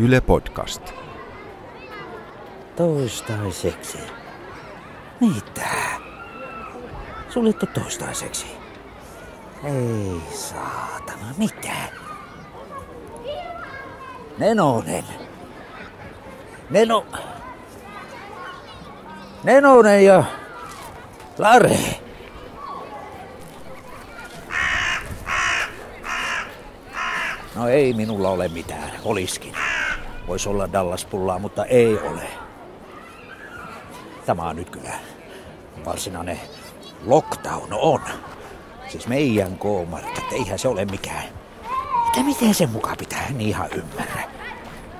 Yle Podcast. Toistaiseksi. Mitä? Suljettu toistaiseksi. Ei saatana, mitä? Nenonen. Neno... Nenonen ja... Lare. No ei minulla ole mitään, oliskin. Voisi olla Dallas-pullaa, mutta ei ole. Tämä on nyt kyllä varsinainen lockdown on. Siis meidän K-market, eihän se ole mikään. Että miten se muka pitää niin ihan ymmärrä?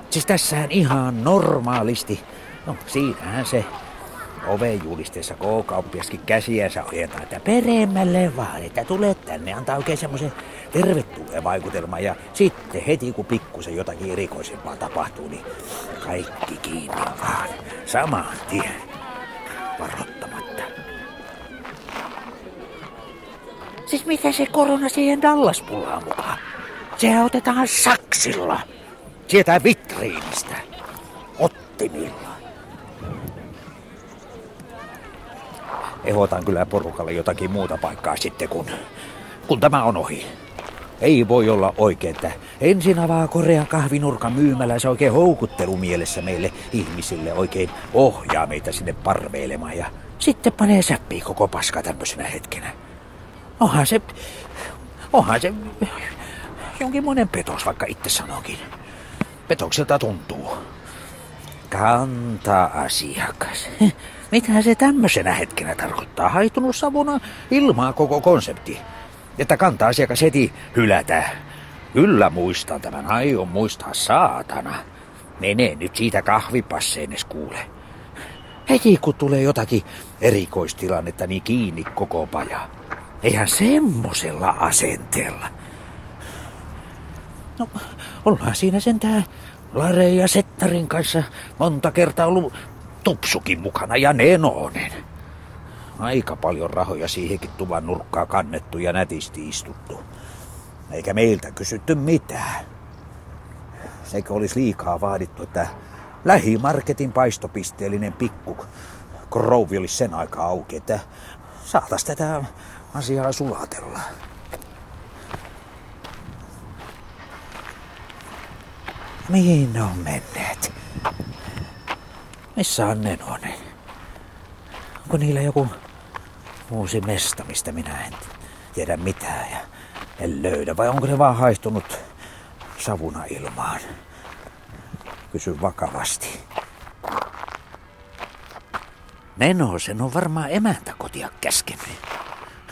Siis tässähän ihan normaalisti, no siinähän se oven julisteessa K-kauppiaskin käsiänsä ojentaa, että peremmälle vaan, että tulet tänne, antaa oikein semmoisen tervetulleen vaikutelman ja sitten heti kun pikkusen jotakin erikoisempaa tapahtuu, niin kaikki kiinni vaan, saman tien, varoittamatta. Siis mitä se korona siihen Dallaspullaan mukaan? Sehän otetaan saksilla, sieltä vitriinistä, ottimilla. Ehdotan kyllä porukalle jotakin muuta paikkaa sitten, kun, kun tämä on ohi. Ei voi olla oikein, että ensin avaa Korean kahvinurkan myymällä se oikein houkuttelu mielessä meille ihmisille oikein ohjaa meitä sinne parveilemaan ja sitten panee säppiin koko paska tämmöisenä hetkenä. Onhan se, onhan se jonkinmoinen petos, vaikka itse sanokin. Petokselta tuntuu. Kanta-asiakas. Mitähän se tämmöisenä hetkenä tarkoittaa? Haihtunut savuna ilmaa koko konsepti. Että kanta-asiakas heti hylätä. Kyllä muistan tämän, aion muistaa saatana. Mene nyt siitä kahvipasseen edes kuule. Heti kun tulee jotakin erikoistilannetta, niin kiinni koko paja. Eihän semmosella asenteella. No, ollaan siinä sentään Lare ja Settarin kanssa monta kertaa ollut Tupsukin mukana ja Nenonen. Aika paljon rahoja siihenkin tuvan nurkkaa kannettu ja nätisti istuttu. Eikä meiltä kysytty mitään. Eikö olisi liikaa vaadittu, että lähimarketin paistopisteellinen pikku krouvi olisi sen aikaa auki, että saatais tätä asiaa sulatella. Mihin ne on menneet? Missä on Nenonen? Onko niillä joku uusi mesta, mistä minä en tiedä mitään ja en löydä? Vai onko ne vaan haihtunut savuna ilmaan? Kysyn vakavasti. Nenosen on varmaan emäntä kotia käskenyt.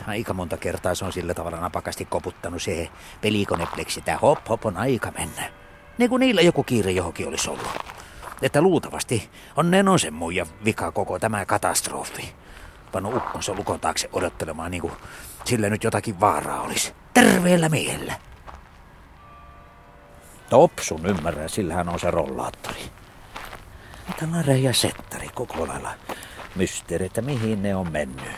Aika monta kertaa se on sillä tavalla napakasti koputtanut siihen pelikonepleksi, että hop hop on aika mennä. Niin kuin niillä joku kiire johonkin olisi ollut. Että luultavasti on Nenosen muija vika koko tämä katastrofi. Pannut ukkonsa lukon taakse odottelemaan niin kuin sillä nyt jotakin vaaraa olisi. Terveellä miehellä. Topsun ymmärrän, sillähän on se rollaattori. Mutta Lare ja Settari koko lailla mysteeri, että mihin ne on mennyt.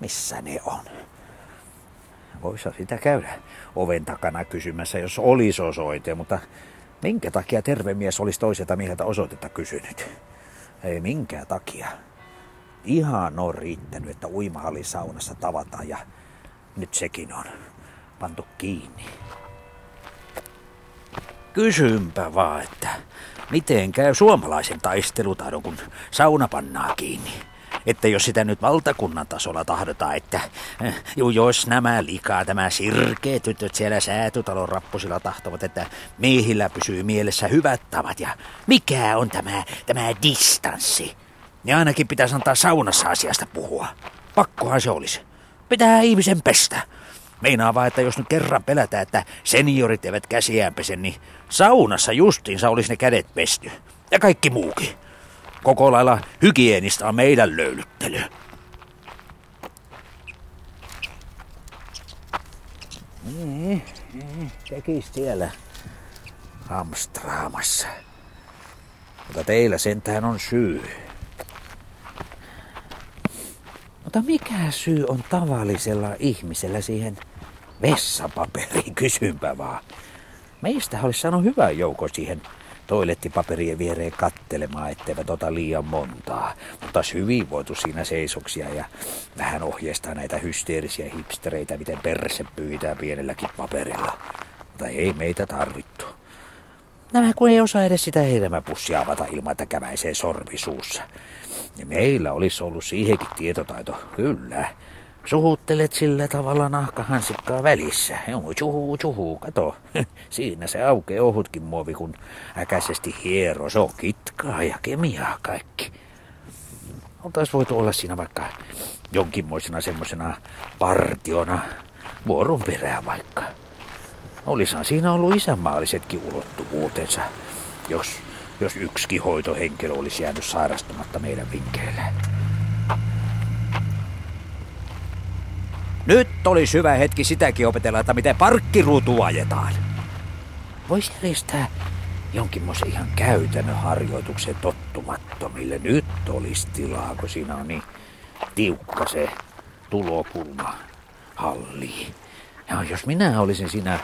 Missä ne on? Voisi sitä käydä oven takana kysymässä, jos olisi osoite, mutta minkä takia terve mies olisi toiselta mieheltä osoitetta kysynyt? Ei minkään takia. Ihan on riittänyt, että uimahallisaunassa tavataan ja nyt sekin on pantu kiinni. Kysynpä vaan, että miten käy suomalaisen taistelutaidon, kun sauna pannaa kiinni? Että jos sitä nyt valtakunnan tasolla tahdotaan, että eh, jos nämä likaa, tämä sirkeä tytöt siellä säätytalon rappusilla tahtovat, että miehillä pysyy mielessä hyvät tavat ja mikä on tämä, tämä distanssi, niin ainakin pitäisi antaa saunassa asiasta puhua. Pakkohan se olisi. Pitää ihmisen pestä. Meinaa vaan, että jos nyt kerran pelätään, että seniorit eivät käsiään pese, niin saunassa justiinsa olisi ne kädet pesty. Ja kaikki muukin. Koko lailla hygienistä on meidän löylyttely. Niin, niin, tekis siellä hamstraamassa. Mutta teillä sentään on syy. Mutta mikä syy on tavallisella ihmisellä siihen vessapaperiin, kysynpä vaan. Meistä olisi saanut hyvä joukko siihen toilettipaperien viereen kattelemaan, etteivät ota liian montaa. Mutta hyvin voitu siinä seisoksia ja vähän ohjeistaa näitä hysteerisiä hipstereitä, miten perse pyytää pienelläkin paperilla. Mutta ei meitä tarvittu. Nämä kun ei osaa edes sitä hedelmäpussia avata ilman, että käväisee sormi suussa. Ja meillä olisi ollut siihenkin tietotaito, kyllä. Suhuttelet sillä tavalla nahkahansikkaa välissä. Joo, chuhu, chuhu, kato. Siinä se aukeaa ohutkin muovi, kun äkäisesti hiero. Se on kitkaa ja kemiaa kaikki. Oltais voitu olla siinä vaikka jonkinmoisena semmosena partiona, vuoron perään vaikka. Olisahan siinä ollut isänmaallisetkin ulottuvuutensa, jos, jos yksikin hoitohenkilö olisi jäänyt sairastumatta meidän vinkkeille. Nyt olisi hyvä hetki sitäkin opetella, että miten parkkiruutu ajetaan. Voisi järjestää jonkinmoisen ihan käytännön harjoituksen tottumattomille. Nyt olisi tilaa, kun siinä on niin tiukka se tulokulma halliin. Ja jos minä olisin siinä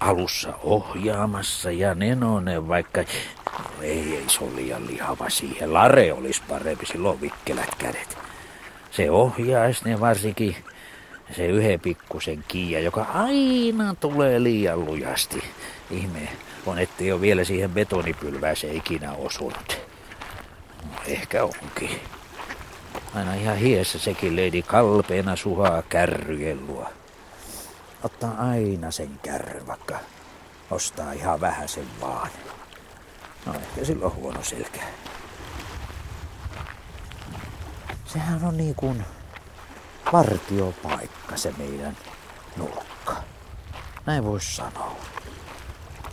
alussa ohjaamassa ja Nenonen vaikka... Ei, ei se ole liian lihava siihen. Lare olisi parempi, silloin vikkelät kädet. Se ohjaisi ne varsinkin se yhden pikkusen kiia, joka aina tulee liian lujasti. Ihme on, ettei ole vielä siihen betonipylvääseen ikinä osunut. No, ehkä onkin. Aina ihan hiessä sekin leidi kalpeena suhaa kärryjen luo. Ottaa aina sen kärry, vaikka ostaa ihan vähän sen vaan. No ehkä sillä on huono selkä. Sehän on niin kuin partiopaikka se meidän nurkka. Näin voisi sanoa.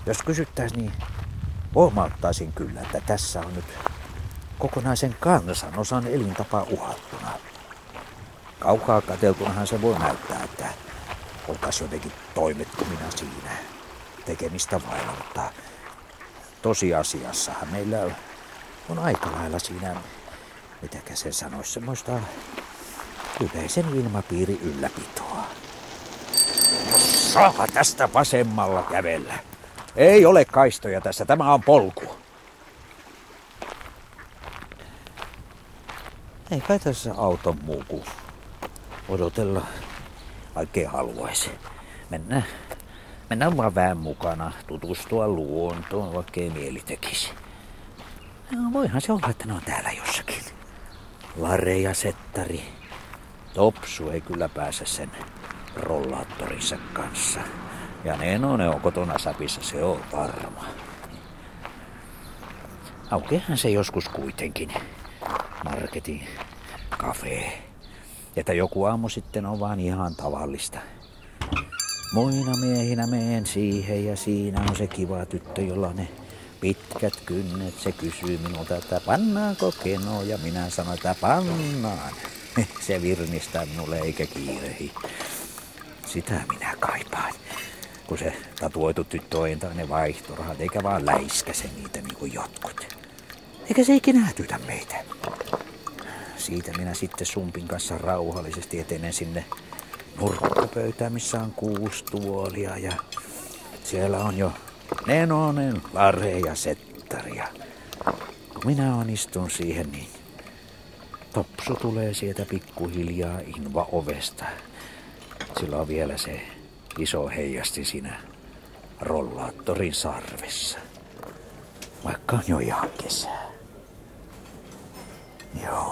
Jos kysyttäisiin, niin huomauttaisin kyllä, että tässä on nyt kokonaisen kansan osan elintapa uhattuna. Kaukaa kateltunahan se voi näyttää, että oltaisiin jotenkin toimettomina siinä tekemistä vailla, mutta tosiasiassahan meillä on aika lailla siinä, mitäkä se sanoisi, semmoista yleisen ilmapiiri ylläpitoa. Saa tästä vasemmalla kävellä. Ei ole kaistoja tässä, tämä on polku. Ei kai tässä auton muu kuin odotella, vaikkei haluaisi. Mennään, mennään vaan vähän mukana, tutustua luontoon, vaikkei mieli tekisi. No, voihan se olla, että ne on täällä jossakin. Lare ja Settari, Topsu ei kyllä pääse sen rollaattorissa kanssa. Ja ne on kotona sapissa, se on varma. Aukeahan se joskus kuitenkin. Marketin, kafe. Että joku aamu sitten on vaan ihan tavallista. Muina miehinä meen siihen ja siinä on se kiva tyttö, jolla ne pitkät kynnet. Se kysyy minulta, että pannaanko keno ja minä sanon, että pannaan. Se virnistää minulle eikä kiirehi. Sitä minä kaipaan. Kun se tatuoitu tyttö ojentaa ne vaihtorahat, eikä vaan läiskäse niitä niin kuin jotkut. Eikä se ikinä hätytä meitä. Siitä minä sitten Sumpin kanssa rauhallisesti etenen sinne nurkkapöytään, missä on kuusi tuolia ja siellä on jo Nenonen, Lare ja Settari. Ja kun minä onistun siihen, niin Topsu tulee sieltä pikkuhiljaa inva ovesta. Sillä on vielä se iso heijasti sinä rollaattorin sarvessa. Vaikka on jo ihan kesää. Joo.